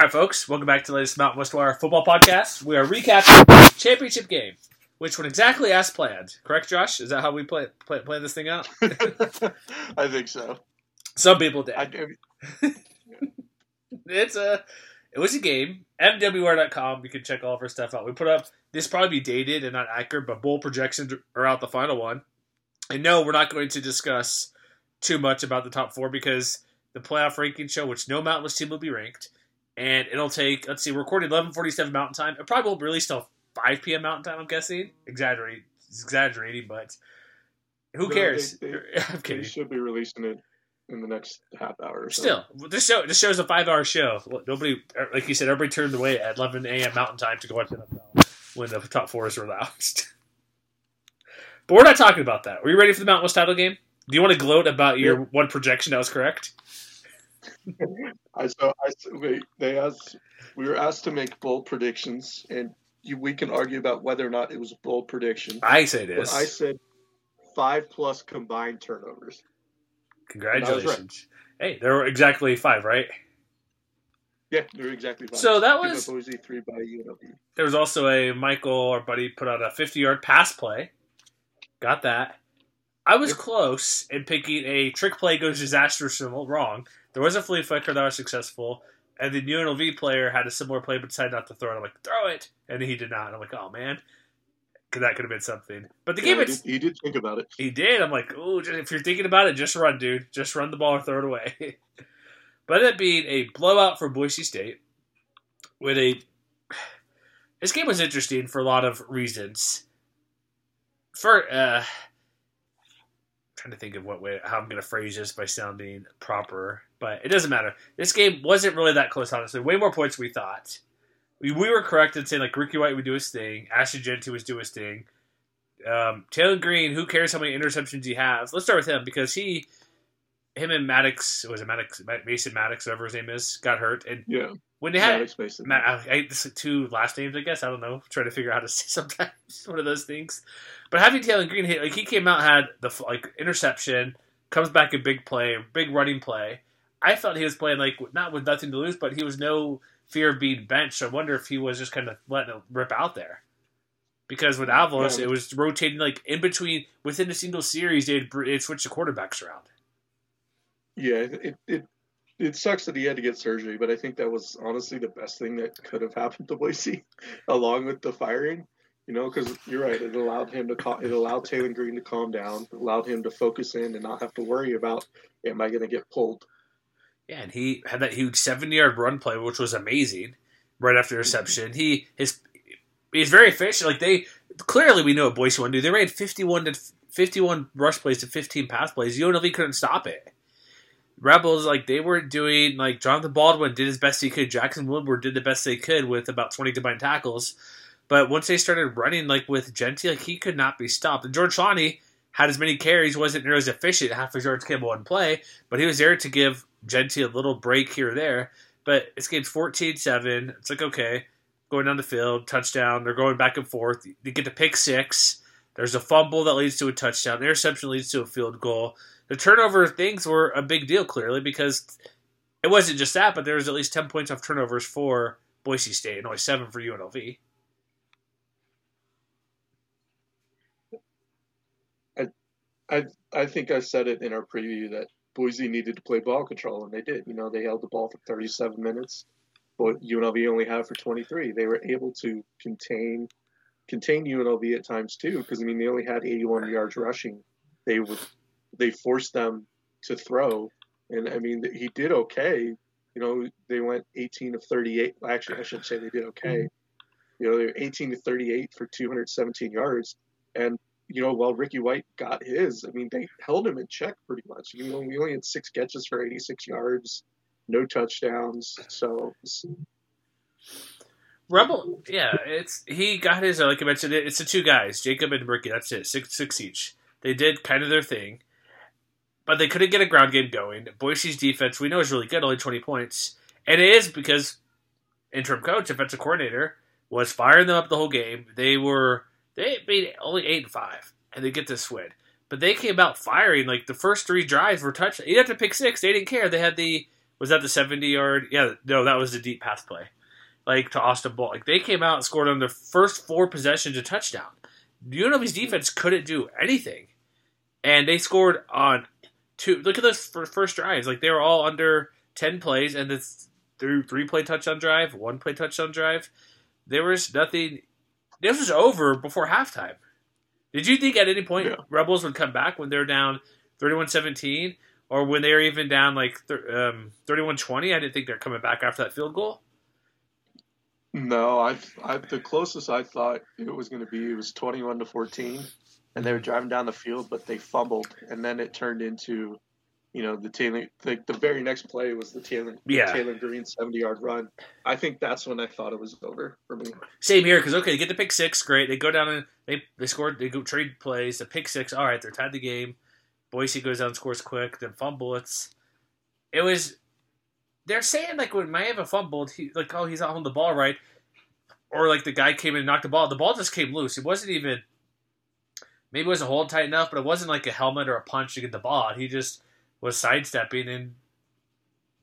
All right, folks, welcome back to the latest Mountain West Wire football podcast. We are recapping the championship game, which went exactly as planned. Correct, Josh? Is that how we play play, play this thing out? I think so. Some people did. I, do- it's a it was a game. MWR.com. You can check all of our stuff out. We put up this probably be dated and not accurate, but bowl projections are out the final one. And no, we're not going to discuss too much about the top four because the playoff ranking show, which no Mountain West team will be ranked, and it'll take. Let's see, we're recording 11:47 Mountain Time. It probably won't release till 5 p.m. Mountain Time. I'm guessing. Exaggerate, exaggerating, but who No, cares? they- they- they should be releasing it in the next half hour. Or so. Still, this show this show's a five hour show. Nobody, er, like you said, everybody turned away at 11 a.m. Mountain Time to go watch NFL when the top four is announced. but we're not talking about that. Are you ready for the Mountain West title game? Do you want to gloat about your Yeah. one projection that was correct? I so I wait. They asked. We were asked to make bold predictions, and you, we can argue about whether or not it was a bold prediction. I say it But. I said five plus combined turnovers. Congratulations. Hey, there were exactly five, right? Yeah, there were exactly five. So that was- Boise, three by UNLV. There was also a Michael, our buddy, put out a 50 yard pass play. Got that. I was Yep. close in picking a trick play goes disastrous and wrong. There was a flea flicker that was successful, and the UNLV player had a similar play but decided not to throw it. I'm like, throw it, and he did not. And I'm like, oh man, that could have been something. But the Yeah, game, he, he did think about it. he did. I'm like, oh, if you're thinking about it, just run, dude. Just run the ball or throw it away. but it being a blowout for Boise State with a. This game was interesting for a lot of reasons. For uh, trying to think of what way how I'm going to phrase this by sounding proper, but it doesn't matter. This game wasn't really that close, honestly. Way more points we thought. We, we were correct in saying like Ricky White would do his thing, Ashton Jeanty was do his thing. Um, Taylen Green, who cares how many interceptions he has? Let's start with him because he, him and Maddox was it Maddox Mason Maddox, whatever his name is, got hurt, and Yeah, when they had Maddox Mason. Ma- I this two last names, I guess. I don't know. Trying to figure out how to say sometimes one of those things. But having Taylen Green hit, like he came out had the like interception, comes back a big play, big running play. I felt he was playing like not with nothing to lose, but he was no fear of being benched. So I wonder if he was just kind of letting it rip out there. Because with Avalos, Yeah. it was rotating like in between within a single series. They'd, they'd switch the quarterbacks around. Yeah, it, it it sucks that he had to get surgery, but I think that was honestly the best thing that could have happened to Boise, along with the firing. You know, because you're right, it allowed him to cal- it allowed Taylen Green to calm down, allowed him to focus in and not have to worry about am I going to get pulled. Yeah, and he had that huge seventy yard run play, which was amazing. Right after reception, he his he's very efficient. Like they clearly we know what Boise want to do. They ran fifty one to fifty one rush plays to fifteen pass plays. UNLV couldn't stop it. Rebels like they were doing like Jonathan Baldwin did his best he could. Jackson Woodard did the best they could with about twenty combined tackles. But once they started running like with Jeanty, like he could not be stopped. And George Shawnee had as many carries, wasn't near as efficient. Half his yards came one play, but he was there to give Jeanty a little break here or there. But it's game's 14-7. It's like okay, going down the field, touchdown. They're going back and forth. They get to pick six. There's a fumble that leads to a touchdown. The interception leads to a field goal. The turnover things were a big deal, clearly, because it wasn't just that, but there was at least 10 points off turnovers for Boise State and only seven for UNLV. I I think I said it in our preview that Boise needed to play ball control, and they did. You know, they held the ball for 37 minutes, but UNLV only had for 23. They were able to contain contain UNLV at times too, because I mean they only had 81 yards rushing. They were they forced them to throw, and I mean he did okay. You know, they went 18 of 38. Actually, I should say they did okay. Mm-hmm. You know, they were 18 to 38 for 217 yards, and you know, while Ricky White got his, I mean, they held him in check pretty much. You know, we only had six catches for 86 yards, no touchdowns. So Rebel, yeah, it's he got his. Like I mentioned, it's the two guys, Jacob and Ricky. That's it, six six each. They did kind of their thing, but they couldn't get a ground game going. Boise's defense, we know, is really good, only twenty points, and it is because interim coach, defensive coordinator, was firing them up the whole game. They were they made only eight and five, and they get this win. But they came out firing like the first three drives were touched. You have to pick six. They didn't care. They had the was that the seventy yard? Yeah, no, that was the deep pass play like to Austin Ball. Like they came out and scored on their first four possessions a touchdown. UNLV's defense couldn't do anything, and they scored on two. Look at those first drives; like they were all under ten plays, and this three three play touchdown drive, one play touchdown drive. There was nothing. This was over before halftime. Did you think at any point yeah. Rebels would come back when they're down 31-17 or when they were even down like um, 31-20? I didn't think they're coming back after that field goal. No, I, I the closest I thought it was going to be it was twenty-one to fourteen, and they were driving down the field, but they fumbled, and then it turned into, you know, the Taylor. The, the very next play was the Taylor yeah. Taylen Green seventy-yard run. I think that's when I thought it was over for me. Same here, because okay, they get the pick six, great. They go down and they they scored. They go trade plays. The pick six, all right, they're tied the game. Boise goes down, scores quick, then fumble. It's it was they're saying like when Maiava fumbled, he like oh he's not holding the ball right, or like the guy came in and knocked the ball. The ball just came loose. It wasn't even maybe it wasn't hold tight enough, but it wasn't like a helmet or a punch to get the ball. He just was sidestepping and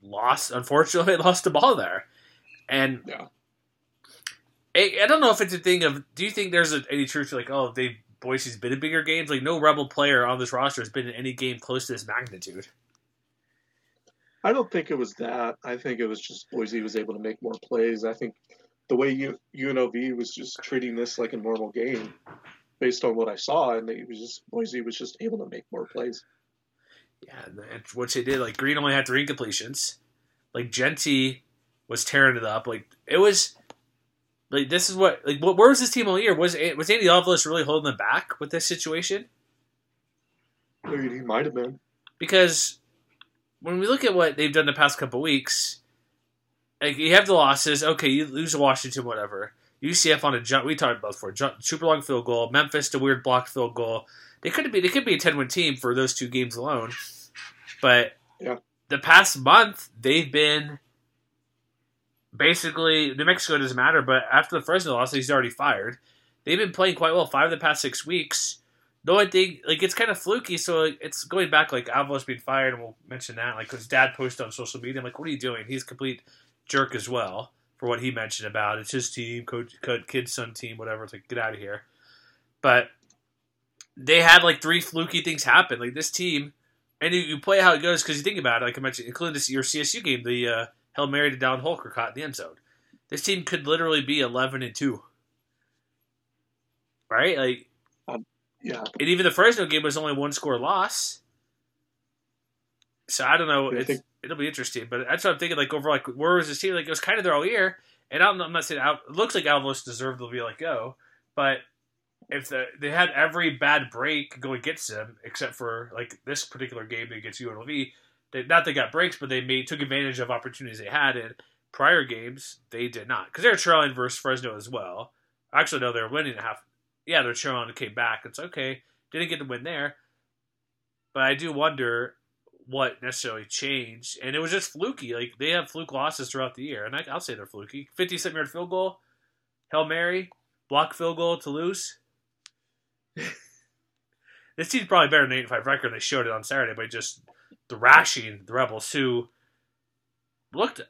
lost. Unfortunately, lost the ball there, and yeah. I, I don't know if it's a thing of. Do you think there's a, any truth to like oh they Boise's been in bigger games? Like no Rebel player on this roster has been in any game close to this magnitude. I don't think it was that. I think it was just Boise was able to make more plays. I think the way U- UNLV was just treating this like a normal game, based on what I saw, and they was just Boise was just able to make more plays. Yeah, what they did, like Green only had three incompletions. Like Jeanty was tearing it up. Like it was, like this is what like what, where was this team all year? Was was Andy Avalos really holding them back with this situation? He might have been because when we look at what they've done the past couple weeks, like you have the losses. Okay, you lose to Washington, whatever. UCF on a jump. We talked about before. Jump, super long field goal. Memphis to weird block field goal. They could be. They could be a ten win team for those two games alone. But yeah. the past month they've been basically New Mexico doesn't matter. But after the Fresno loss, he's already fired. They've been playing quite well five of the past six weeks. Though I think like it's kind of fluky, so it's going back like Avalos being fired, and we'll mention that. Like his dad posted on social media, I'm like, "What are you doing?" He's complete jerk as well for what he mentioned about it's his team, coach, kid, son team, whatever. It's like get out of here. But they had like three fluky things happen. Like this team, and you, you play how it goes because you think about it. Like I mentioned, including this your CSU game, the uh, Hail Mary to Dallin Holker caught in the end zone. This team could literally be eleven and two, right? Like, um, yeah. And even the Fresno game was only one score loss. So I don't know. It's, it'll be interesting. But that's what I'm thinking. Like over, like where was this team? Like it was kind of there all year. And I'm, I'm not saying it looks like Avalos deserved to be like go, but if the, they had every bad break go against them, except for like this particular game against UNLV, they, not they got breaks, but they made took advantage of opportunities they had in prior games. They did not because they're trailing versus Fresno as well. Actually, no, they're winning a half. Yeah, they're trailing and came back. It's okay. Didn't get the win there, but I do wonder what necessarily changed, and it was just fluky. Like they have fluke losses throughout the year, and I, will say they're fluky. Fifty-seven yard field goal, hail mary, block field goal to lose. this team's probably better than eighty-five record. They showed it on Saturday by just thrashing the Rebels, who looked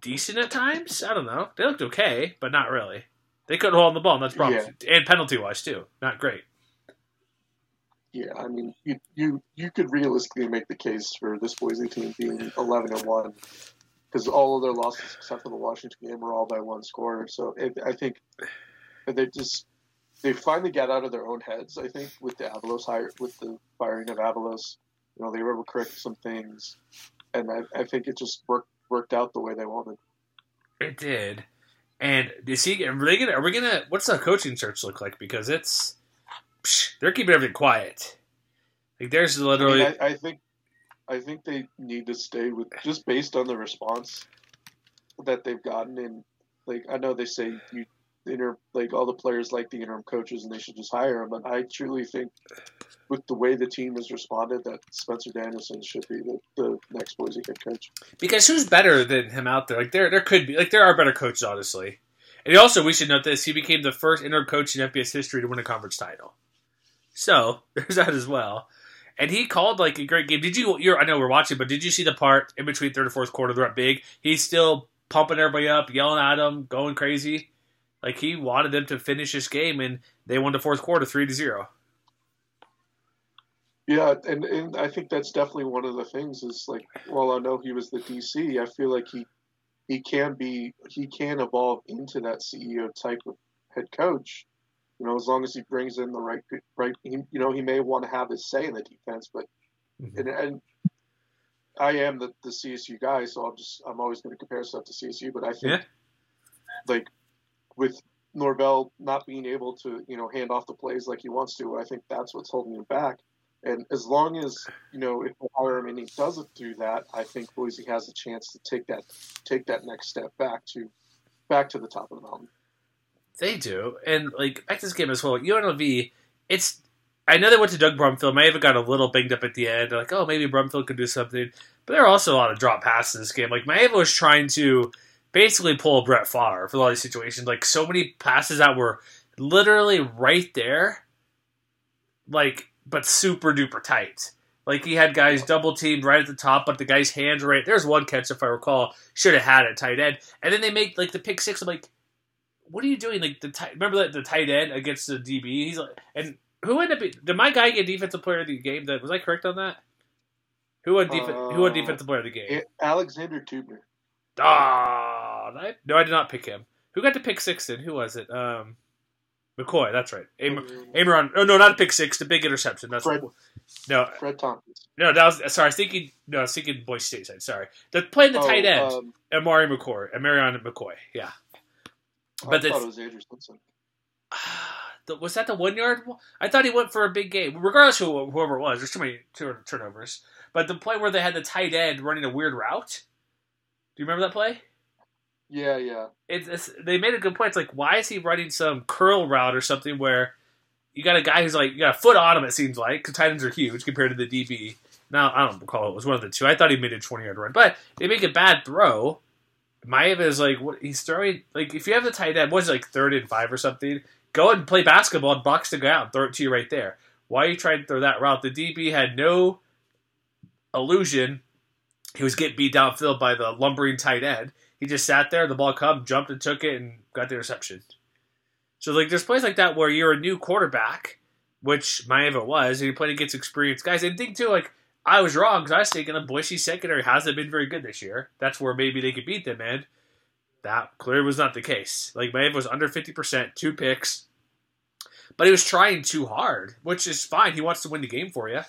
decent at times. I don't know. They looked okay, but not really. They couldn't hold on the ball, and that's problem. Yeah. And penalty wise too, not great. Yeah, I mean, you you you could realistically make the case for this Boise team being eleven and one because all of their losses except for the Washington game were all by one score. So it, I think they just they finally got out of their own heads. I think with the Avalos hire with the firing of Avalos, you know, they were able to correct some things, and I, I think it just worked worked out the way they wanted. It did. And is he? Are they gonna? Are we gonna? What's the coaching search look like? Because it's psh, they're keeping everything quiet. Like there's literally. I, mean, I, I, think, I think they need to stay with just based on the response that they've gotten. And like I know they say you inter like all the players like the interim coaches and they should just hire them. But I truly think with the way the team has responded that Spencer Danielson should be the, the next Boise head coach. Because who's better than him out there? Like there there could be like there are better coaches honestly. And also we should note this, he became the first interim coach in FBS history to win a conference title. So there's that as well. And he called like a great game. Did you? You're, I know we're watching, but did you see the part in between third and fourth quarter? They're up big. He's still pumping everybody up, yelling at them, going crazy. Like he wanted them to finish this game, and they won the fourth quarter three to zero. Yeah, and, and I think that's definitely one of the things is like, while I know he was the DC, I feel like he he can be he can evolve into that CEO type of head coach. You know, as long as he brings in the right right, he, you know, he may want to have his say in the defense, but mm-hmm. and, and I am the, the CSU guy, so I'm just I'm always going to compare stuff to CSU, but I think yeah. like with Norvell not being able to, you know, hand off the plays like he wants to, I think that's what's holding him back. And as long as you know if they hire him and he doesn't do that, I think Boise has a chance to take that take that next step back to back to the top of the mountain. They do, and like back to this game as well. UNLV, it's I know they went to Doug Brumfield. May have got a little banged up at the end. Like, oh, maybe Brumfield could do something. But there are also a lot of drop passes in this game. Like Maiava was trying to basically pull Brett Favre for a lot of these situations. Like so many passes that were literally right there, like but super duper tight. Like he had guys double teamed right at the top, but the guy's hands right. There's one catch if I recall, should have had it tight end, and then they make like the pick six. I'm like, what are you doing? Like the tight, remember that the tight end against the DB. He's like, and who ended up? Did my guy get defensive player of the game? That was I correct on that? Who won, def- uh, who won defensive player of the game? Alexander Teubner. Ah, I, no, I did not pick him. Who got to pick six? Then who was it? Um, McCoy. That's right. Am- Amaron. Oh no, not a pick six. The big interception. That's Fred, what, no. Fred Tompkins. No, that was sorry. I was thinking. No, I was thinking Boise State side. Sorry, the playing the oh, tight end. Um, Amari McCoy. Amarion McCoy. Yeah. But I thought it was Andrew Stinson. was that the one yard? I thought he went for a big game. Regardless of whoever it was, there's too many turnovers. But the play where they had the tight end running a weird route. Do you remember that play? Yeah, yeah. It's, it's, they made a good point. It's like, why is he running some curl route or something where you got a guy who's like you got a foot on him? It seems like because tight ends are huge compared to the DB. Now I don't recall it was one of the two. I thought he made a twenty yard run, but they make a bad throw. Maiava is like what he's throwing. Like if you have the tight end, was like third and five or something? Go and play basketball and box the ground, throw it to you right there. Why are you trying to throw that route? The DB had no illusion. He was getting beat downfield by the lumbering tight end. He just sat there, the ball come, jumped and took it, and got the interception. So like there's plays like that where you're a new quarterback, which Maiava was, and you played against experienced guys. And think too, like I was wrong because I was thinking the Boise secondary hasn't been very good this year. That's where maybe they could beat them, and that clearly was not the case. Like Maiava was under fifty percent, two picks, but he was trying too hard, which is fine. He wants to win the game for you.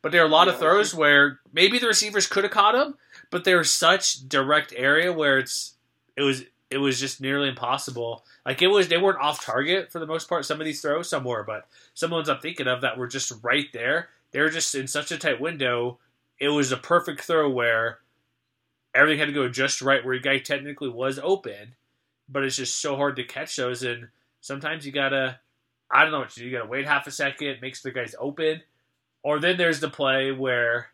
But there are a lot yeah, of throws where maybe the receivers could have caught him, but there's such direct area where it's it was it was just nearly impossible. Like it was, they weren't off target for the most part. Some of these throws, some were, but some ones I'm thinking of that were just right there. They were just in such a tight window. It was a perfect throw where everything had to go just right, where your guy technically was open, but it's just so hard to catch those. And sometimes you gotta, I don't know what to do. You gotta wait half a second, makes the guys open, or then there's the play where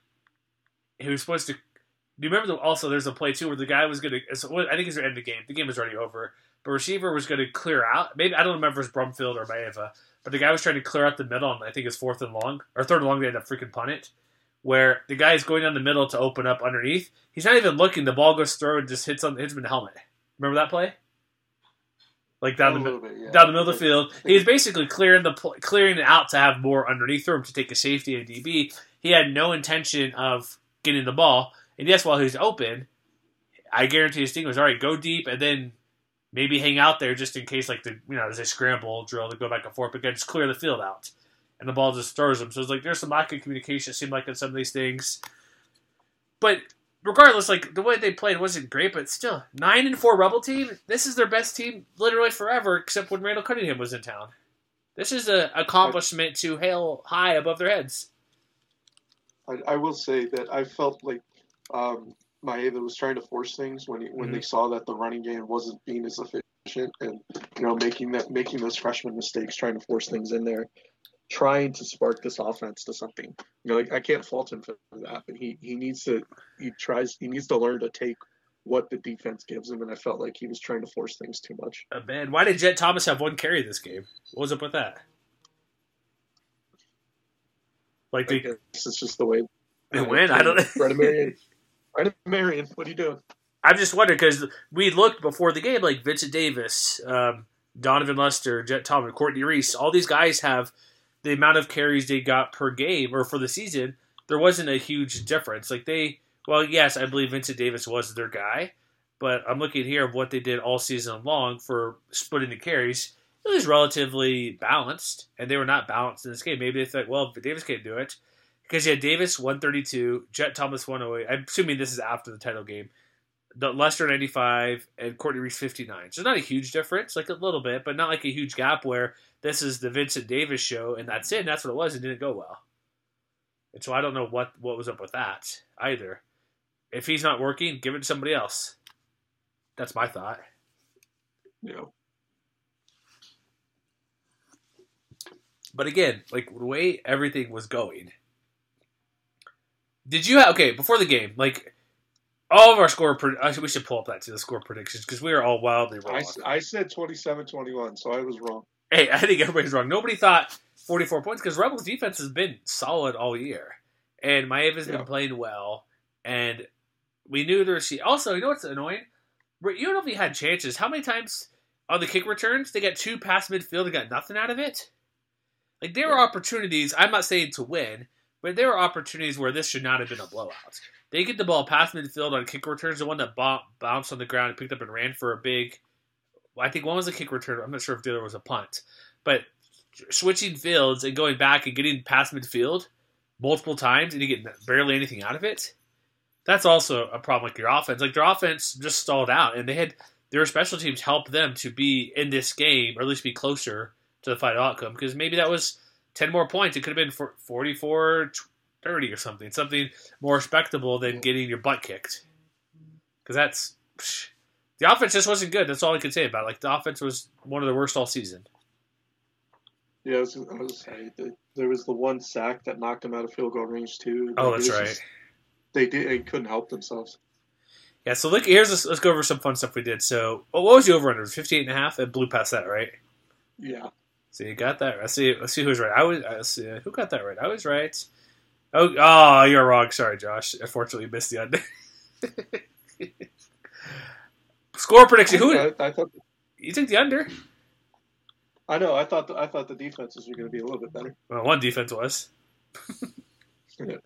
he was supposed to. Do you remember the, also there's a play too where the guy was gonna? I think it's the end of the game. The game was already over. But receiver was to clear out. Maybe I don't remember if it was Brumfield or Maiava, but the guy was trying to clear out the middle, and I think it's fourth and long or third and long. They end up freaking punt it, where the guy is going down the middle to open up underneath. He's not even looking. The ball goes through and just hits on hits him in the helmet. Remember that play? like down A the bit, yeah. down the middle of the field. He was basically clearing the clearing it out to have more underneath room to take a safety and DB. He had no intention of getting the ball, and yes, while he's open, I guarantee his thing was all right. Go deep, and then maybe hang out there just in case, like the you know, there's a scramble drill to go back and forth, but just clear the field out, and the ball just throws them. So it's like there's some lack of communication. It seemed like in some of these things, but regardless, like the way they played wasn't great, but still nine and four Rebel team. This is their best team literally forever, except when Randall Cunningham was in town. This is an accomplishment to hail high above their heads. I, I will say that I felt like um, Maiava was trying to force things when he, when they saw that the running game wasn't being as efficient, and you know making that making those freshman mistakes, trying to force things in there, trying to spark this offense to something. You know, like, I can't fault him for that, but he he needs to he tries he needs to learn to take what the defense gives him, and I felt like he was trying to force things too much. Uh, man, why did Jet Thomas have one carry this game? What was up with that? Like they, it's just the way they win. I don't. Brennan Marion, Brennan Marion, what are you doing? I'm just wondering because we looked before the game like Vincent Davis, um, Donovan Lester, Jet Thomas, Courtney Reese. All these guys have the amount of carries they got per game or for the season. There wasn't a huge difference. Like they, well, yes, I believe Vincent Davis was their guy, but I'm looking here of what they did all season long for splitting the carries. It was relatively balanced, and they were not balanced in this game. Maybe they thought, well, if Davis can't do it, because you had Davis 132, Jet Thomas 108. I'm assuming this is after the title game. The Lester 95 and Courtney Reese 59. So not a huge difference, like a little bit, but not like a huge gap where this is the Vincent Davis show and that's it. And that's what it was. It didn't go well. And so I don't know what what was up with that either. If he's not working, give it to somebody else. That's my thought. Know, But again, like the way everything was going. Did you have okay before the game? Like all of our score, pre- we should pull up that to the score predictions because we are all wildly wrong. I, I said 27-21, so I was wrong. hey, I think everybody's wrong. Nobody thought 44 points because Rebels defense has been solid all year, and Maiava's been playing well, and we knew there was. Also, you know what's annoying? You don't know if he had chances. How many times on the kick returns they got two past midfield and got nothing out of it? Like there were opportunities. I'm not saying to win, but there were opportunities where this should not have been a blowout. They get the ball past midfield on kick returns. The one that bo- bounced on the ground and picked up and ran for a big. I think one was a kick return. I'm not sure if the other was a punt, but switching fields and going back and getting past midfield multiple times and you get barely anything out of it. That's also a problem with your offense. Like their offense just stalled out, and they had their special teams help them to be in this game, or at least be closer to the final outcome. Because maybe that was ten more points. It could have been for 44 30 or something, something more respectable than getting your butt kicked. Because that's psh, the offense just wasn't good. That's all I could say about it. Like the offense was one of the worst all season. Yeah, I was, I was saying that there was the one sack that knocked them out of field goal range too. Oh, that's right. just- they did. They couldn't help themselves. Yeah, so look, here's let's, let's go over some fun stuff we did. So, oh, what was the over under? 58 and a half? It blew past that, right? Yeah. So you got that. Let's see. Let's see who's right. I was. Let's see who got that right. I was right. Oh, oh, you're wrong. Sorry, Josh. Unfortunately, you missed the under. Score prediction. Who I, I thought. you think the under? I know. I thought. The, I thought the defenses were going to be a little bit better. Well, one defense was. Yeah.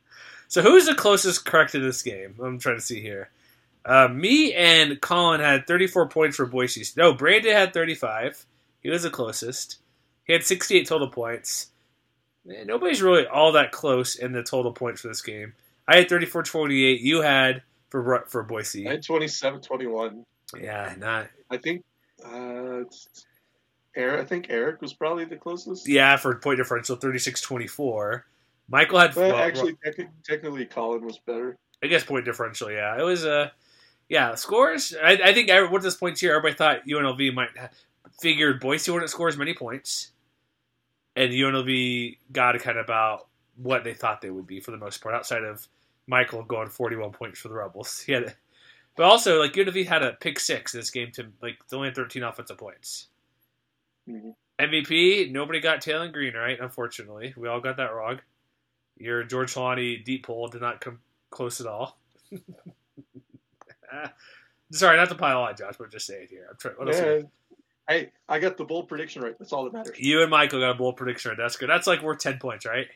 So who's the closest correct to this game? I'm trying to see here. Uh, me and Colin had 34 points for Boise. No, Brandon had 35. He was the closest. He had 68 total points. Man, nobody's really all that close in the total points for this game. I had 34 28. You had for for Boise. I had 27-21. Yeah, not I think. Uh, Eric. I think Eric was probably the closest. yeah for point differential 36 24. Michael had well, actually, techni- technically, Colin was better. I guess point differential. Yeah, it was Uh, yeah, scores. I, I think I, what this point here, everybody thought UNLV might ha- figured Boise wouldn't score as many points, and UNLV got kind of about what they thought they would be for the most part, outside of Michael going forty-one points for the Rebels. Had, but also like UNLV had a pick six in this game to like they only had thirteen offensive points. Mhm. MVP, nobody got Taylen Green right. Unfortunately, we all got that wrong. Your George Trelawney deep pull did not come close at all. Sorry, not to pile on, Josh, but just say it here. I'm trying. What else? Yeah, Hey, I got the bold prediction right. That's all that matters. You and Michael got a bold prediction right. That's good. That's like worth ten points, right?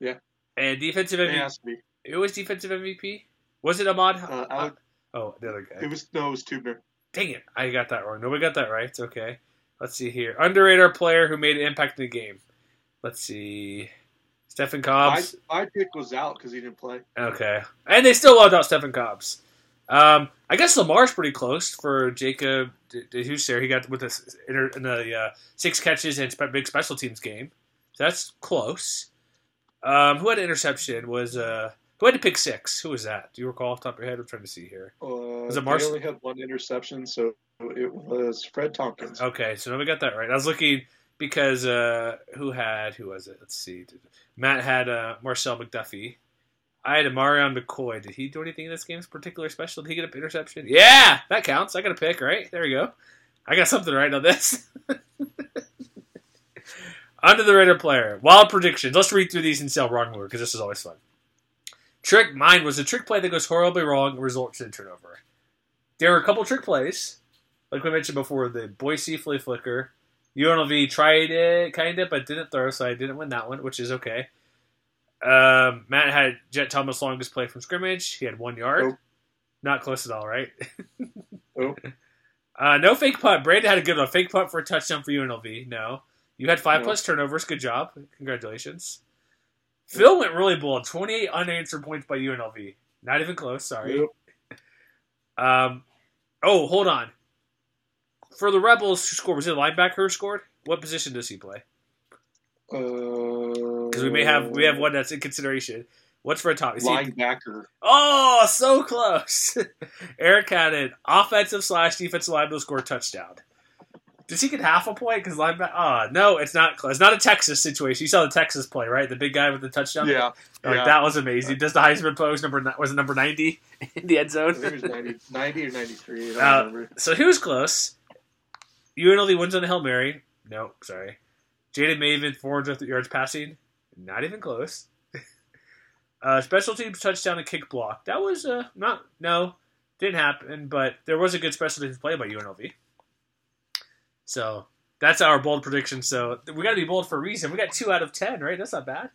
Yeah. And defensive MVP. has to be. Who was defensive MVP? Was it Ahmad? Uh, Alec, oh, the other guy. it was no, it was Teubner. Dang it, I got that wrong. Nobody got that right. It's okay. Let's see here. Underrated player who made an impact in the game. Let's see. Stephen My, Cobbs. my pick was out because he didn't play. Okay. And they still loved out Stephen Cobbs. Um, I guess Lamar's pretty close for Jacob De Jesus. He got with the, in the uh, six catches and big special teams game. So that's close. Um, who had an interception was uh, who had to pick six? Who was that? Do you recall off the top of your head? I'm trying to see here. Uh, Was it they Marsh- only had one interception, so it was Fred Tompkins. Okay, so nobody got that right. I was looking because uh, who had who was it? Let's see. Matt had uh, Marcel McDuffie. I had a Marion McCoy. Did he do anything in this game's particular special? Did he get an interception? Yeah, that counts. I got a pick, right? There we go. I got something right on this. Under the radar player. Wild predictions. Let's read through these and how wrong were because this is always fun. Trick. Mine was a trick play that goes horribly wrong and results in turnover. There were a couple trick plays like we mentioned before, the Boise flea flicker. UNLV tried it kind of, but didn't throw, so I didn't win that one, which is okay. Um, Matt had Jet Thomas longest play from scrimmage. He had one yard. Nope. Not close at all, right? Nope. Uh, no fake punt. Brandon had a good one. Fake punt for a touchdown for UNLV. No. You had five plus turnovers. Good job. Congratulations. Phil went really bold. 28 unanswered points by UNLV. Not even close. Sorry. Um, oh, hold on. For the Rebels, who scored? Was it a linebacker who scored? What position does he play? Because Because we may have we have one that's in consideration. What's for a top? Is he- linebacker. oh, so close. Eric had an offensive slash defensive line to score a touchdown. Does he get half a point? Because linebacker. Oh no, it's not close. It's not a Texas situation. You saw the Texas play, right? The big guy with the touchdown. Yeah, Like yeah. that was amazing. Does the Heisman pose number was it number ninety in the end I zone? think it was 90, 90 or 93. I don't Uh, remember. So he was close. UNLV wins on the Hail Mary. No, sorry. Jayden Maiava, 400 yards passing. Not even close. uh, special teams touchdown and kick block. That was uh, not, no, didn't happen, but there was a good special teams play by UNLV. So that's our bold prediction. So we got to be bold for a reason. We got two out of 10, right? That's not bad.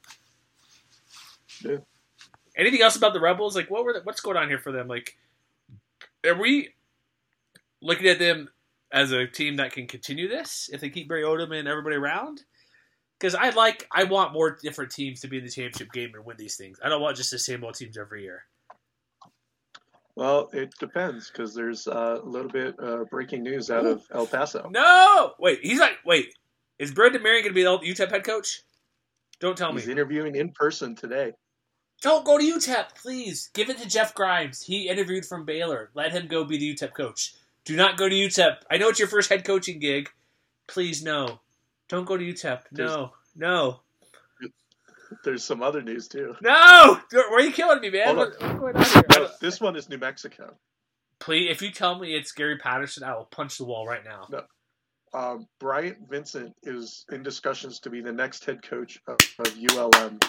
Yeah. Anything else about the Rebels? Like, what were the, what's going on here for them? Like, are we looking at them as a team that can continue this if they keep Barry Odom and everybody around? Because I like, I want more different teams to be in the championship game and win these things. I don't want just the same old teams every year. Well, it depends because there's uh, a little bit uh, breaking news out of El Paso. No, wait, he's like, wait, is Brennan Marion going to be the UTEP head coach? Don't tell me. He's interviewing in person today. Don't go to UTEP, please. Give it to Jeff Grimes. He interviewed from Baylor. Let him go be the UTEP coach. Do not go to UTEP. I know it's your first head coaching gig. Please, no. Don't go to UTEP. No, no, There's some other news too. no. Why are you killing me, man? What, what's going on here? No, this one is New Mexico. Please, if you tell me it's Gary Patterson, I will punch the wall right now. No. Um, Bryant Vincent is in discussions to be the next head coach of, of ULM.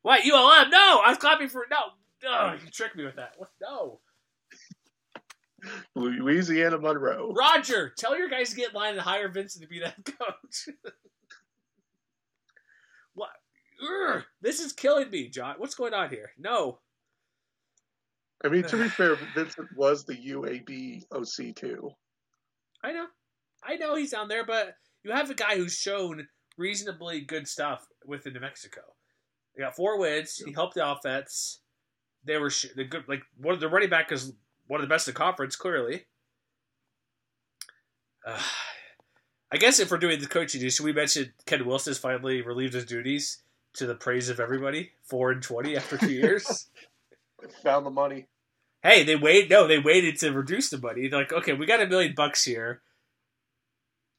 What ULM? No, I was clapping for no. No, you tricked me with that. What? No, Louisiana Monroe. Roger, tell your guys to get in line and hire Vincent to be that coach. what? Ugh, this is killing me, John. What's going on here? No. I mean, to be fair, Vincent was the UAB OC too. I know. I know he's down there, but you have a guy who's shown reasonably good stuff with New Mexico. They got four wins. He helped the offense. They were sh- the good, like one of the running back is one of the best in the conference, clearly. Uh, I guess if we're doing the coaching news, should we mention Ken Wilson has finally relieved his duties to the praise of everybody? Four and twenty after two years. Found the money. hey, they wait. No, they waited to reduce the money. They're like, okay, we got a million bucks here.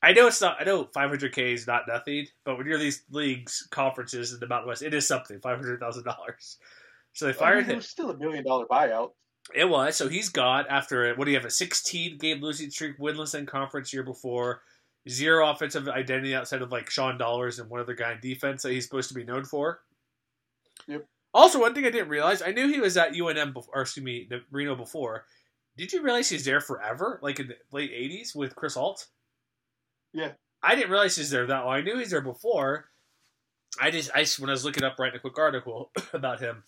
I know it's not. I know 500k is not nothing, but when you're these leagues, conferences in the Mountain West, it is something. Five hundred thousand dollars. So they I fired mean, it him. was still a million dollar buyout. It was. So he's got after a, what do you have? A 16 game losing streak, winless in conference year before. Zero offensive identity outside of like Sean Dollars and one other guy in defense that he's supposed to be known for. Yep. Also, one thing I didn't realize, I knew he was at UNM before, or excuse me, the Reno before. Did you realize he's there forever, like in the late '80s with Chris Ault? Yeah. I didn't realize he's there that long. I knew he's there before. I just, I when I was looking up writing a quick article about him,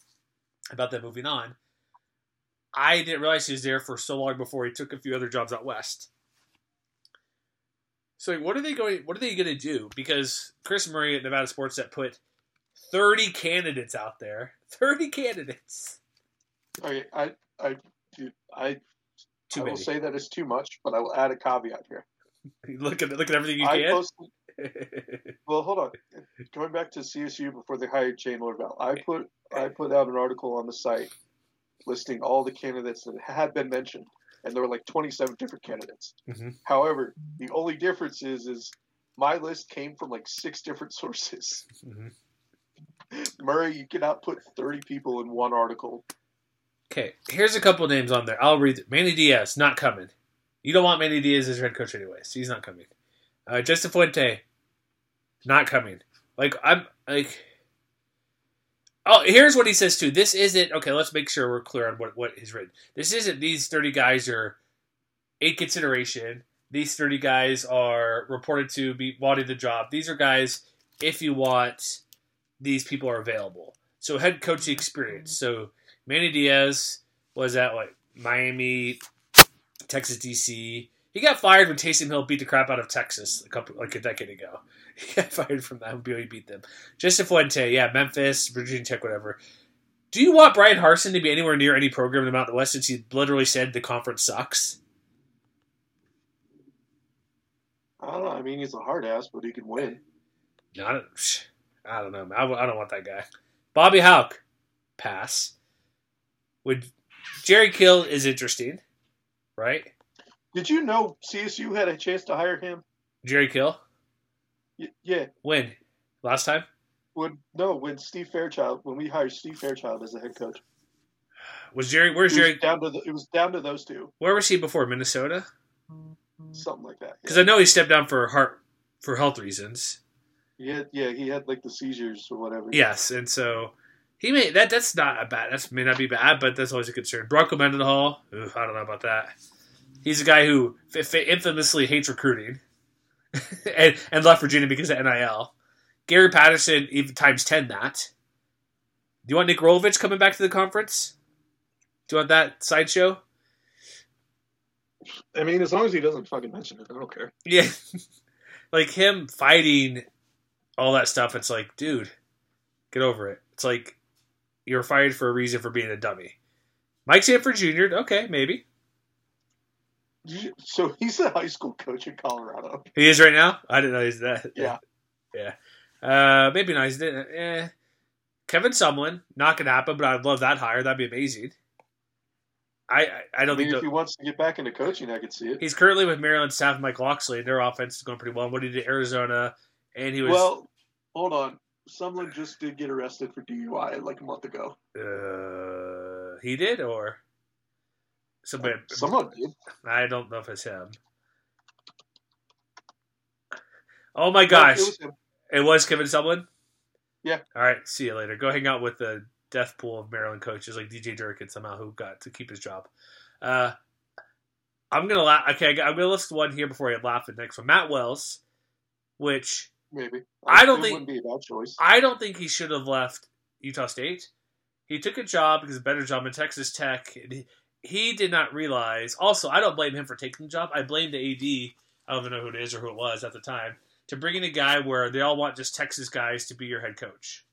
about them moving on, I didn't realize he was there for so long before he took a few other jobs out west. So what are they going? What are they going to do? Because Chris Murray at Nevada Sports Net put thirty candidates out there. Thirty candidates. Okay, I, I, I, Too I will many. say that it's too much, but I will add a caveat here. look at look at everything you I can. posted, well, hold on. Going back to CSU before they hired Jay Norvell, I put I put out an article on the site listing all the candidates that had been mentioned, and there were like 27 different candidates. Mhm. However, the only difference is is my list came from like six different sources. Mhm. Murray, you cannot put 30 people in one article. Okay, here's a couple names on there. I'll read. Manny Diaz, not coming. You don't want Manny Diaz as head coach anyways. He's not coming. Uh, Justin Fuente, not coming. Like I'm like. Oh, here's what he says too. This isn't okay. Let's make sure we're clear on what what he's written. This isn't these thirty guys are in consideration. These thirty guys are reported to be wanting the job. These are guys if you want. These people are available. So head coaching experience. So Manny Diaz was at like Miami, Texas DC. He got fired when Taysom Hill beat the crap out of Texas a couple like a decade ago. He got fired from that BYU beat them. Justin Fuente, yeah, Memphis, Virginia Tech, whatever. Do you want Bryan Harsin to be anywhere near any program in the Mountain West since he literally said the conference sucks? I don't know. I mean, he's a hard ass, but he can win. No, I don't, I don't know. I, I don't want that guy. Bobby Hauck, pass. Would Jerry Kill is interesting, right? Did you know CSU had a chance to hire him? Jerry Kill, Y- yeah. when last time? When no, when Steve Fairchild, when we hired Steve Fairchild as the head coach, Was Jerry? Where's it was Jerry? down to the, it was down to those two, Where was he before Minnesota? something like that. Because I know he stepped down for heart for health reasons. Yeah, yeah, he had like the seizures or whatever. Yes, and so he may that that's not a bad. that may not be bad, but that's always a concern. Bronco Mendenhall, ooh, I don't know about that. He's a guy who infamously hates recruiting, and and left Virginia because of NIL. Gary Patterson, even times ten that. Do you want Nick Rolovich coming back to the conference? Do you want that sideshow? I mean, as long as he doesn't fucking mention it, I don't care. Yeah, like him fighting all that stuff. It's like, dude, get over it. It's like you're fired for a reason for being a dummy. Mike Sanford Jr. Okay, maybe So he's a high school coach in Colorado. he is right now. I didn't know he's that. Yeah. yeah. Uh, maybe not. He's didn't. Eh. Kevin Sumlin, not gonna happen. But I'd love that hire. That'd be amazing. I I, I I don't mean, think if he wants to get back into coaching, I could see it. he's currently with Maryland staff Mike Locksley. Their offense is going pretty well. What he did at Arizona, and he was Well, hold on. Someone just did get arrested for DUI like a month ago. Uh, he did, or somebody? Someone did. I don't know if it's him. Oh my gosh! It was. It was Kevin Sumlin. Yeah. All right. See you later. Go hang out with the death pool of Maryland coaches like DJ Durkin somehow who got to keep his job. Uh, I'm gonna laugh. Okay, I I'm gonna list one here before I laugh at the next one. Matt Wells, which Maybe. I don't it think- be a bad choice. I don't think he should have left Utah State. He took a job because a better job in Texas Tech. and He, he did not realize. Also, I don't blame him for taking the job. I blame the AD. I don't even know who it is or who it was at the time to bring in a guy where they all want just Texas guys to be your head coach.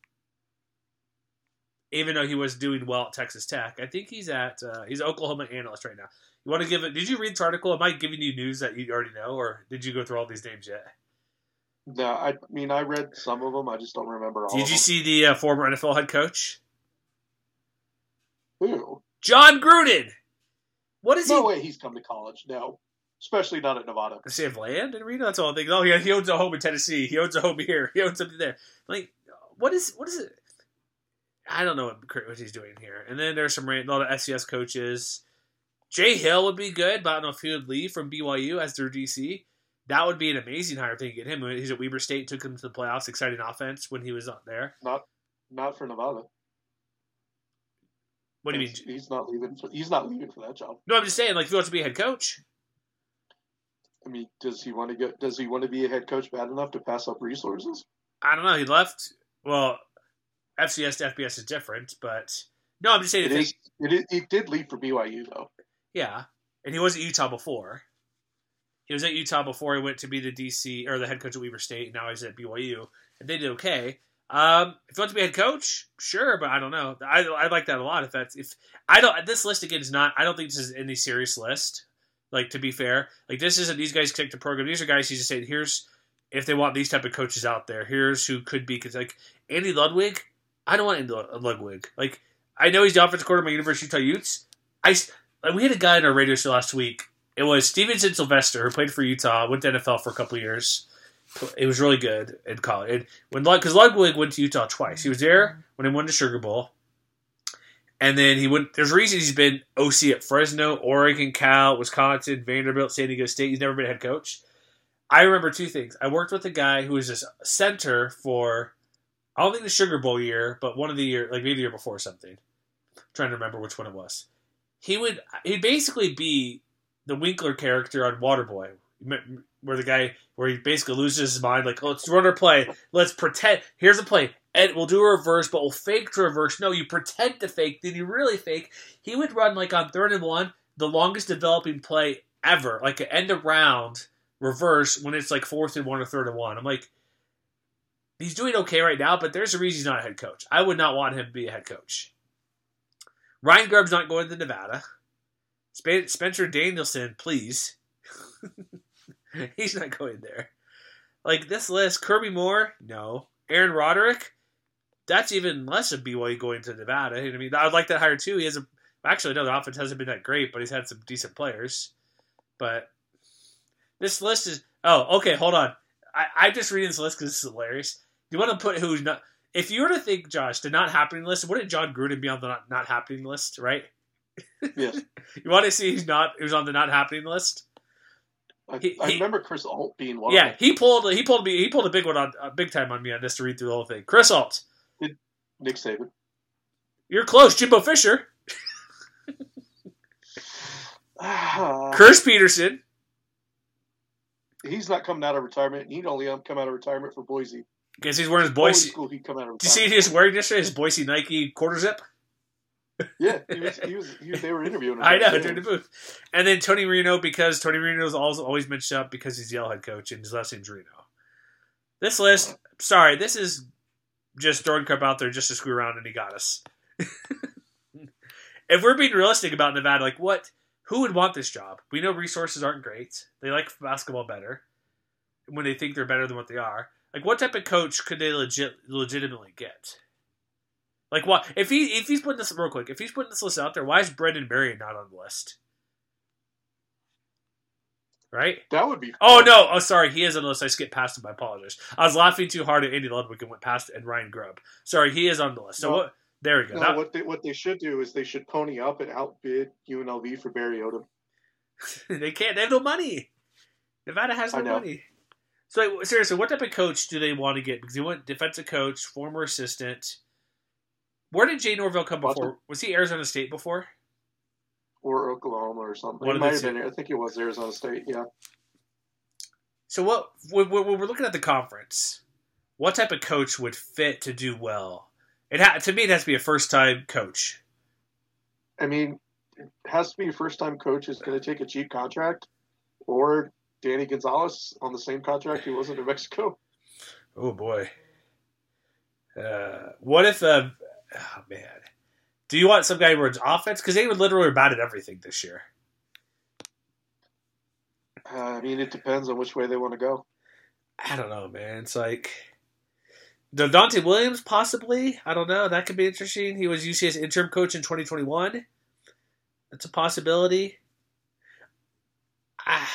Even though he was doing well at Texas Tech, I think he's at uh, he's Oklahoma analyst right now. You want to give it? Did you read the article? Am I giving you news that you already know, or did you go through all these names yet? No, I mean I read some of them. I just don't remember all. Did you see the uh, former NFL head coach? Who? Jon Gruden. What is No he? No way he's come to college. No, especially not at Nevada. Does he have land in Reno? That's all I think. Oh, yeah, he owns a home in Tennessee. He owns a home here. He owns something there. Like, what is what is it? I don't know what, what he's doing here. And then there's some a lot of FCS coaches. Jay Hill would be good, but I don't know if he would leave from BYU as their DC. That would be an amazing hire if they could get him. He's at Weber State, took him to the playoffs. Exciting offense when he was up there. Not not for Nevada. What do you mean? He's, not leaving. For, he's not leaving for that job. No, I'm just saying, like, if he wants to be a head coach, I mean, does he want to go? Does he want to be a head coach bad enough to pass up resources? I don't know. He left. Well, FCS to FBS is different, but no, I'm just saying. It is. It, is, he did leave for BYU though. Yeah, and he was at Utah before. He was at Utah before he went to be the DC or the head coach at Weber State. And now he's at BYU, and they did okay. Um, if you want to be head coach, sure, but I don't know. I I like that a lot. If that's if I don't this list again is not. I don't think this is any serious list. Like to be fair, like this isn't these guys kicked the program. These are guys who just say here's if they want these type of coaches out there. Here's who could be because like Andy Ludwig, I don't want Andy Ludwig. Like I know he's the offensive coordinator of my University of Utah Utes. I like, we had a guy on our radio show last week. It was Stevenson Sylvester who played for Utah, went to NFL for a couple years. It was really good in college. And when because Ludwig went to Utah twice. He was there when he won the Sugar Bowl. And then he went. There's a reason he's been OC at Fresno, Oregon, Cal, Wisconsin, Vanderbilt, San Diego State. He's never been head coach. I remember two things. I worked with a guy who was a center for, I don't think the Sugar Bowl year, but one of the year, like maybe the year before or something. I'm trying to remember which one it was. He would he'd basically be the Winkler character on Waterboy, where the guy where he basically loses his mind, like, oh, let's run our play, let's pretend. Here's a play and we'll do a reverse, but we'll fake to reverse. No, you pretend to fake, then you really fake. He would run like on third and one, the longest developing play ever, like an end around reverse when it's like fourth and one or third and one. I'm like, he's doing okay right now, but there's a reason he's not a head coach. I would not want him to be a head coach. Ryan Grubb's not going to Nevada. Spencer Danielson, please. he's not going there. Like this list, Kirby Moore, no. Aaron Roderick, that's even less of BYU going to Nevada. I mean, I would like that hire too. He has a actually no, the offense hasn't been that great, but he's had some decent players. But this list is oh okay. Hold on, I I'm just reading this list because this is hilarious. You want to put who's not? If you were to think, Josh, the not happening list, wouldn't Jon Gruden be on the not, not happening list, right? Yes. you want to see who's not who's on the not happening list? I, he, I remember Chris Ault being one. Yeah, he pulled he pulled me he pulled a big one on a big time on me on this to read through the whole thing. Chris Ault, Nick Saban. You're close, Jimbo Fisher. Chris Petersen. He's not coming out of retirement. He'd only um, come out of retirement for Boise. Because he's wearing his Boise. School, he'd come out of retirement. Did you see his wearing yesterday? His Boise Nike quarter zip. Yeah, he was, he was, he was, they were interviewing him. I know, during the booth. And then Tony Reno, because Tony Reno is always mentioned up because he's Yale head coach and his last name's Reno. This list, sorry, this is just throwing crap out there just to screw around, and he got us. if we're being realistic about Nevada, like what, who would want this job? We know resources aren't great. They like basketball better when they think they're better than what they are. Like, what type of coach could they legit legitimately get? Like, what if he if he's putting this real quick? If he's putting this list out there, why is Brennan Marion not on the list? Right? That would be. Oh no! Oh, sorry. He is on the list. I skipped past him. I apologize. I was laughing too hard at Andy Ludwig and went past and Ryan Grubb. Sorry, he is on the list. So no, what? There we go. No, that, what they what they should do is they should pony up and outbid UNLV for Barry Odom. they can't. They have no money. Nevada has no money. So seriously, what type of coach do they want to get? Because they want defensive coach, former assistant. Where did Jay Norvell come before? Was he Arizona State before? Or Oklahoma or something. One it might have been. I think it was Arizona State. Yeah. So what? When we're looking at the conference, what type of coach would fit to do well? It ha- to me, it has to be a first-time coach. I mean, it has to be a first-time coach who's going to take a cheap contract, or Danny Gonzales on the same contract he was in New Mexico. Oh boy. Uh, what if uh, oh man, do you want some guy who runs offense? Because they would literally bad at everything this year. Uh, I mean, it depends on which way they want to go. I don't know, man. It's like the Donte Williams, possibly. I don't know. That could be interesting. He was UCS interim coach in 2021. That's a possibility. Ah,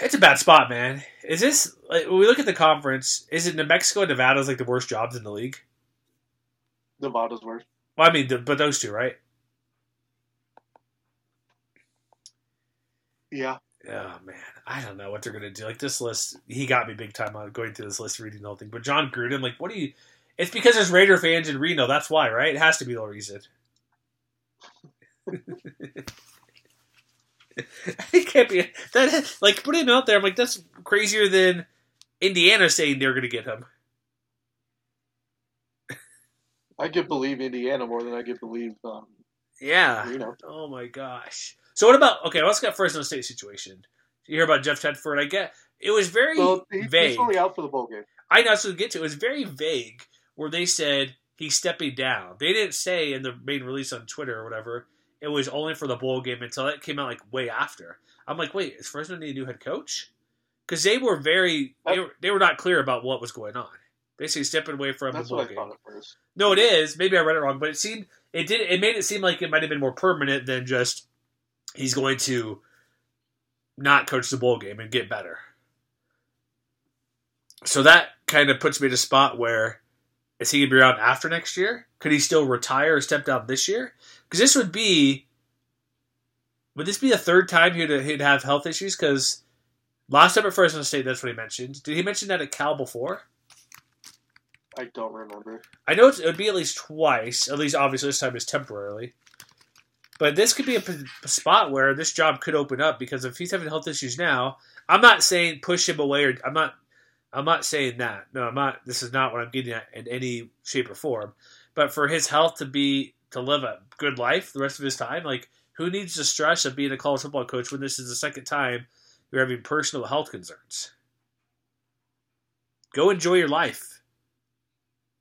it's a bad spot, man. Is this like when we look at the conference? Is it New Mexico and Nevada's like the worst jobs in the league? Nevada's worse. Well, I mean, but those two, right? Yeah. Oh man, I don't know what they're gonna do. Like this list, he got me big time on going through this list, reading the whole thing. But Jon Gruden, like, what do you? It's because there's Raider fans in Reno. That's why, right? It has to be the reason. he can't be that. Like putting him out there, I'm like that's crazier than Indiana saying they're going to get him. I could believe Indiana more than I could believe. Um, Yeah. you know, Oh my gosh. So what about okay? Let's get Fresno State situation. You hear about Jeff Tedford? I get it was very well, he, vague. he's only out for the bowl game. I know so to get to. It was very vague where they said he's stepping down. They didn't say in the main release on Twitter or whatever. It was only for the bowl game until that came out like way after. I'm like, wait, is Fresno need a new head coach? Because they were very they were, they were not clear about what was going on. Basically, stepping away from That's the bowl game. thought at first. No, it is. Maybe I read it wrong, but it seemed it did. It made it seem like it might have been more permanent than just he's going to not coach the bowl game and get better. So that kind of puts me in a spot where is he going to be around after next year? Could he still retire or step down this year? Because this would be would this be the third time he'd he'd have health issues? Because last time at Fresno State, that's what he mentioned. Did he mention that at Cal before? I don't remember. I know it would be at least twice. At least, obviously, this time is temporarily. But this could be a, p- spot where this job could open up because if he's having health issues now, I'm not saying push him away or I'm not. I'm not saying that. No, I'm not. This is not what I'm getting at in any shape or form. But for his health to be to live a good life the rest of his time, like who needs the stress of being a college football coach when this is the second time you're having personal health concerns? Go enjoy your life.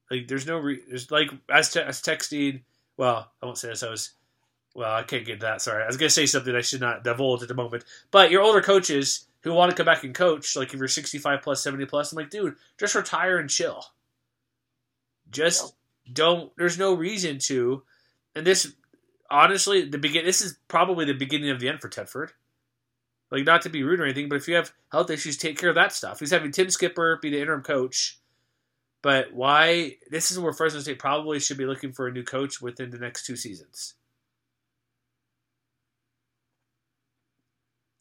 Like there's no re- there's like as te- as texting. Well, I won't say this. I was well, I can't get that. Sorry, I was gonna say something I should not divulge at the moment. But your older coaches who want to come back and coach, like if you're 65 plus, 70 plus, I'm like, dude, just retire and chill. Just don't. There's no reason to. And this, honestly, the begin. This is probably the beginning of the end for Tedford. Like not to be rude or anything, but if you have health issues, take care of that stuff. He's having Tim Skipper be the interim coach. But why? This is where Fresno State probably should be looking for a new coach within the next two seasons.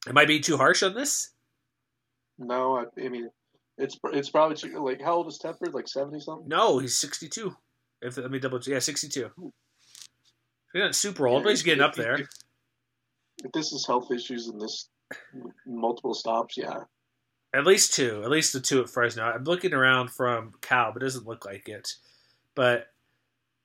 Am I being too harsh on this? No, I, I mean, it's it's probably too- like how old is Tedford? Like seventy something. No, he's 62. If let me double check. Yeah, 62. He's not super old, Yeah, but he's getting if- up there. If, if this is health issues and this multiple stops, yeah, At least two. At least the two at Fresno. I'm looking around from Cal, but it doesn't look like it. But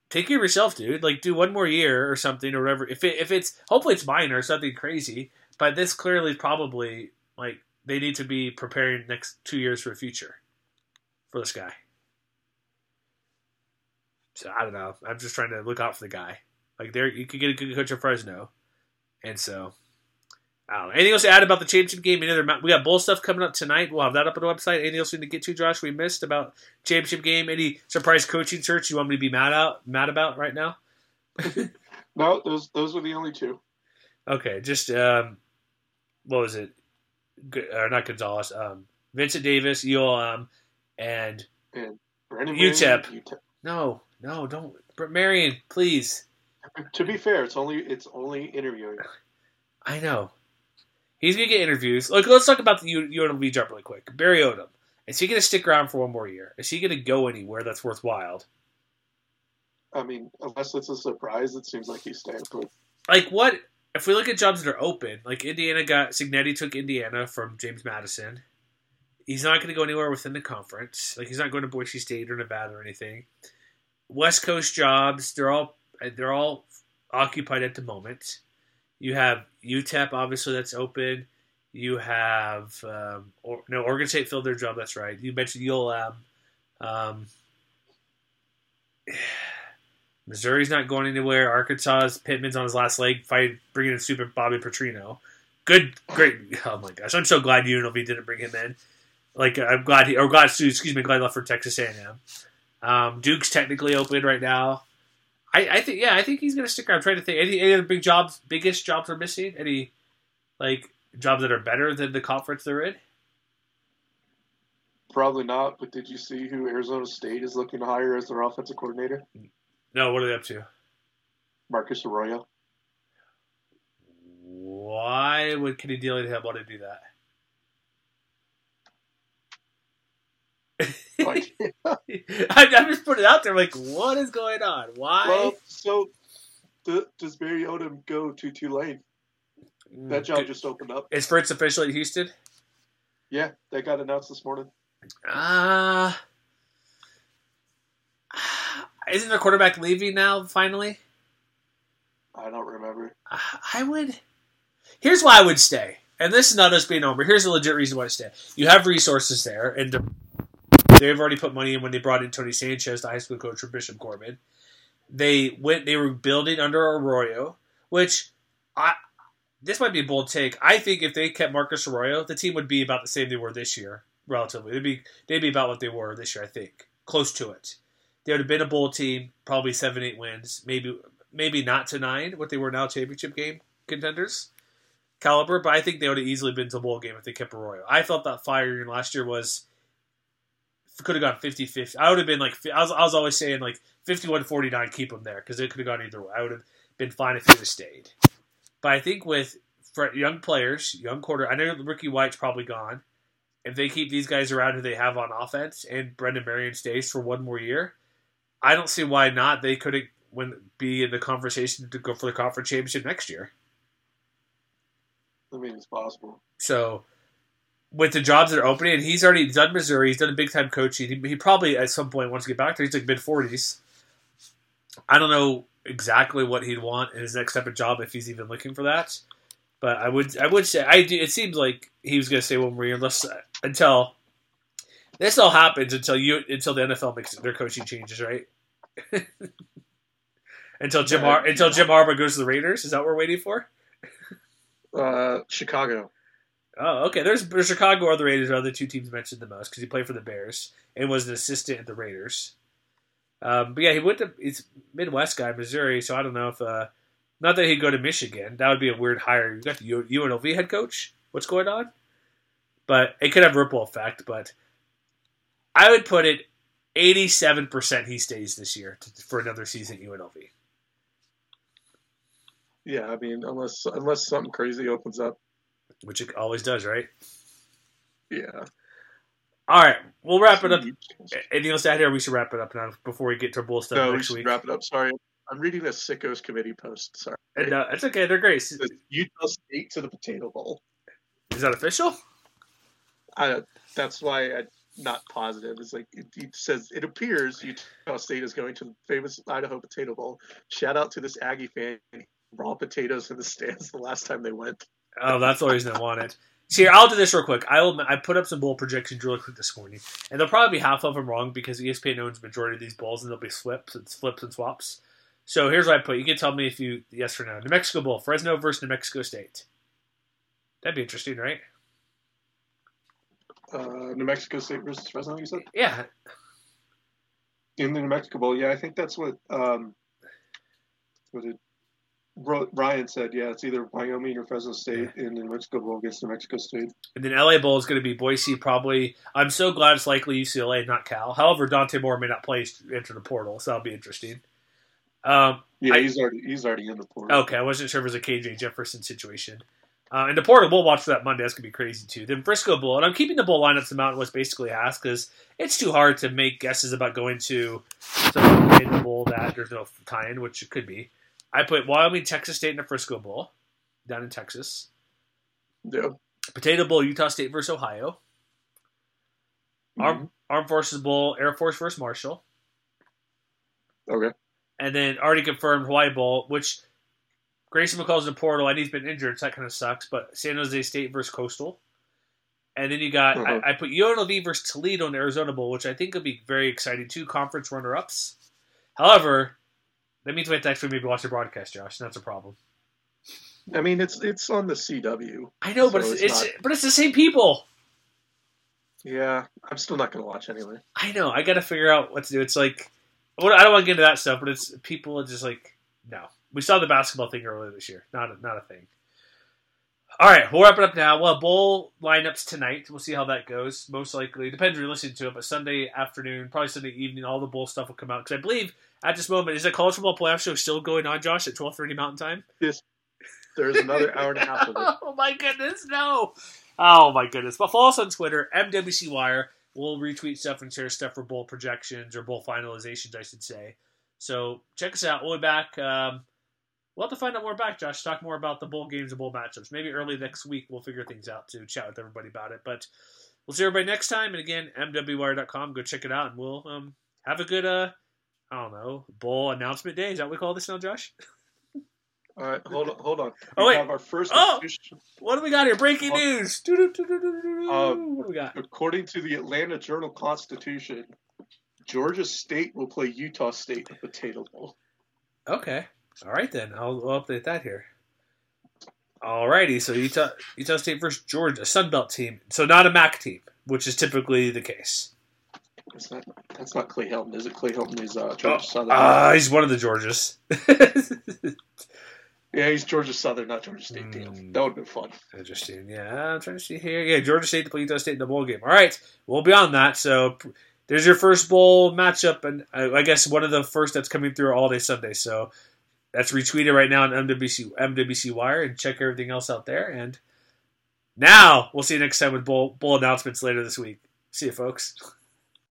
take care of yourself, dude. Like do one more year or something or whatever. If it if it's hopefully it's minor or something crazy. But this clearly probably like they need to be preparing next two years for the future for this guy. So I don't know. I'm just trying to look out for the guy. Like there, you could get a good coach at Fresno, and so I don't know. Anything else to add about the championship game? Any other? We got bowl stuff coming up tonight. We'll have that up on the website. Anything else we need to get to, Josh? We missed about championship game? Any surprise coaching search you want me to be mad out mad about right now? no, those those were the only two. Okay, just um, what was it? Or not Gonzales. Um, Vincent Davis, ULM, and Brennan UTEP. Marion, UTEP. no, no, don't, Marion, please. To be fair, it's only it's only interviewing. I know. He's gonna get interviews. Look, let's talk about the U- UNLV jump really quick. Barry Odom. Is he gonna stick around for one more year? Is he gonna go anywhere that's worthwhile? I mean, unless it's a surprise, it seems like he's staying put. Like what? If we look at jobs that are open, like Indiana got Cignetti took Indiana from James Madison. He's not going to go anywhere within the conference. Like he's not going to Boise State or Nevada or anything. West Coast jobs, they're all they're all occupied at the moment. You have UTEP, obviously that's open. You have um, or, no Oregon State filled their job. That's right. You mentioned ULM. Um, Missouri's not going anywhere. Arkansas's Pittman's on his last leg, fight bringing in Super Bobby Petrino. Good, great. Oh my gosh, I'm so glad UNLV didn't bring him in. Like I'm glad he, or glad excuse me, glad he left for Texas A&M. Um, Duke's technically open right now. I, I think yeah, I think he's gonna stick around. I'm trying to think any, any other big jobs, biggest jobs are missing. Any like jobs that are better than the conference they're in? Probably not. But did you see who Arizona State is looking to hire as their offensive coordinator? No, what are they up to? Marcus Arroyo. Why would Kenny Dillingham have want to do that? Like, I, I'm just putting it out there. Like, what is going on? Why? well, so th- does Barry Odom go to Tulane? That job just opened up. Is Fritz officially at Houston? Yeah, that got announced this morning. Uh, isn't their quarterback leaving now, finally? I don't remember. Uh, I would. Here's why I would stay. And this is not us being over. Here's a legit reason why I stay. You have resources there, and they've already put money in when they brought in Tony Sanchez, the high school coach for Bishop Gorman. They went. They were building under Arroyo, which I. This might be a bold take. I think if they kept Marcus Arroyo, the team would be about the same they were this year, relatively. They'd be they'd be about what they were this year. I think close to it. They would have been a bowl team, probably seven, eight wins, maybe maybe not to nine, what they were now championship game contenders caliber, but I think they would have easily been to a bowl game if they kept Arroyo. I thought that firing last year was could have gone 50-50. I would have been like I was, I was always saying like 51-49 keep him there because it could have gone either way. I would have been fine if he would have stayed. But I think with young players, young quarter, I know Ricky White's probably gone. If they keep these guys around who they have on offense and Brennan Marion stays for one more year, I don't see why not. They could when be in the conversation to go for the conference championship next year. I mean, it's possible. So with the jobs that are opening, and he's already done Missouri. He's done a big time coaching. He, he probably at some point wants to get back there. He's like mid forties. I don't know exactly what he'd want in his next type of job if he's even looking for that. But I would I would say I do. It seems like he was going to stay one more year unless until this all happens until you until the NFL makes their coaching changes, right? until Jim Har- until Jim Harbaugh goes to the Raiders. Is that what we're waiting for? Uh, Chicago. Oh, okay. There's, Chicago or the Raiders are the two teams mentioned the most because he played for the Bears and was an assistant at the Raiders. Um, but yeah, he went to he's Midwest guy, Missouri. So I don't know if uh, not that he'd go to Michigan. That would be a weird hire. You got the UNLV head coach. What's going on? But it could have ripple effect. But I would put it 87% he stays this year to, for another season at UNLV. Yeah, I mean, unless unless something crazy opens up. Which it always does, right? Yeah. All right, we'll wrap it up. Anything else to add here? We should wrap it up now before we get to bull stuff No, we next should week. wrap it up. Sorry, I'm reading a sickos committee post. Sorry. And, uh, it's okay. They're great. Says Utah State to the Potato Bowl. Is that official? I, that's why I'm not positive. It's like it, it says it appears Utah State is going to the famous Idaho Potato Bowl. Shout out to this Aggie fan. Raw potatoes in the stands the last time they went. Oh, that's the reason I want it. See, I'll do this real quick. I will. I put up some bowl projections really quick this morning, and they'll probably be half of them wrong because ESPN owns the majority of these bowls, and they'll be flips and flips and swaps. So here's what I put. You can tell me if you yes or no. New Mexico Bowl, Fresno versus New Mexico State. That'd be interesting, right? Uh, New Mexico State versus Fresno, you said? Yeah, In the New Mexico Bowl, yeah, I think that's what um, what did Ryan said. Yeah, it's either Wyoming or Fresno State in the New Mexico Bowl against New Mexico State. And then LA Bowl is going to be Boise, probably. I'm so glad it's likely UCLA, not Cal. However, Dante Moore may not play enter the portal, so that'll be interesting. Um, Yeah, I- he's already he's already in the portal. okay, I wasn't sure if it was a KJ Jefferson situation. Uh, and the portal, we'll watch that Monday. That's going to be crazy, too. Then Frisco Bowl, and I'm keeping the bowl lineups the Mountain West basically has because it's too hard to make guesses about going to some in the bowl that there's no tie-in, which it could be. I put Wyoming, Texas State in the Frisco Bowl down in Texas. Yeah. Potato Bowl, Utah State versus Ohio. Arm, Armed Forces Bowl, Air Force versus Marshall. Okay. And then already confirmed Hawaii Bowl, which Grayson McCall's in the portal. and he's been injured, so that kind of sucks. But San Jose State versus Coastal. And then you got, Uh-huh. I, I put UNLV versus Toledo in the Arizona Bowl, which I think would be very exciting. Two conference runner ups. However, that means we have to actually maybe watch the broadcast, Josh. And that's a problem. I mean, it's it's on the CW. I know, but So it's, it's it's, but it's the same people. Yeah, I'm still not going to watch anyway. I know. I got to figure out what to do. It's like, I don't want to get into that stuff, but it's people are just like, no. We saw the basketball thing earlier this year. Not a, not a thing. All right, we'll wrap it up now. Well, bowl lineups tonight. We'll see how that goes. Most likely, depends if you're listening to it, but Sunday afternoon, probably Sunday evening, all the bowl stuff will come out. Because I believe at this moment, is the college football playoff show still going on, Josh, at 12:30 Mountain Time? Yes. There's another hour and a half of it. oh my goodness, no! Oh my goodness! But follow us on Twitter, MWC Wire. We'll retweet stuff and share stuff for bowl projections or bowl finalizations, I should say. So check us out. We'll be back um, we'll have to find out more back, Josh. Talk more about the bowl games and bowl matchups. Maybe early next week we'll figure things out to chat with everybody about it. But we'll see everybody next time. And again, MWWire.com. Go check it out, and we'll um, have a good uh, I don't know bowl announcement day. Is that what we call this now, Josh? All right, hold on, hold on. Oh, wait. have our first. Oh! official- What do we got here? Breaking news. Um, what do we got? According to the Atlanta Journal Constitution, Georgia State will play Utah State at the Potato Bowl. Okay. All right then. I'll, I'll update that here. Alrighty. So Utah Utah State versus Georgia, a Sun Belt team. So not a MAC team, which is typically the case. It's not. That's not Clay Helton, is it? Clay Helton is uh, Georgia Southern. Ah, he's one of the Georgias. yeah, he's Georgia Southern, not Georgia State. Mm. that would have been fun. Interesting. Yeah, I'm trying to see here. Yeah, Georgia State to play Utah State in the bowl game. All right, we'll be on that. So there's your first bowl matchup, and I, I guess one of the first that's coming through all day Sunday. So that's retweeted right now on MWC MWC Wire, and check everything else out there. And now we'll see you next time with bowl bowl announcements later this week. See you, folks.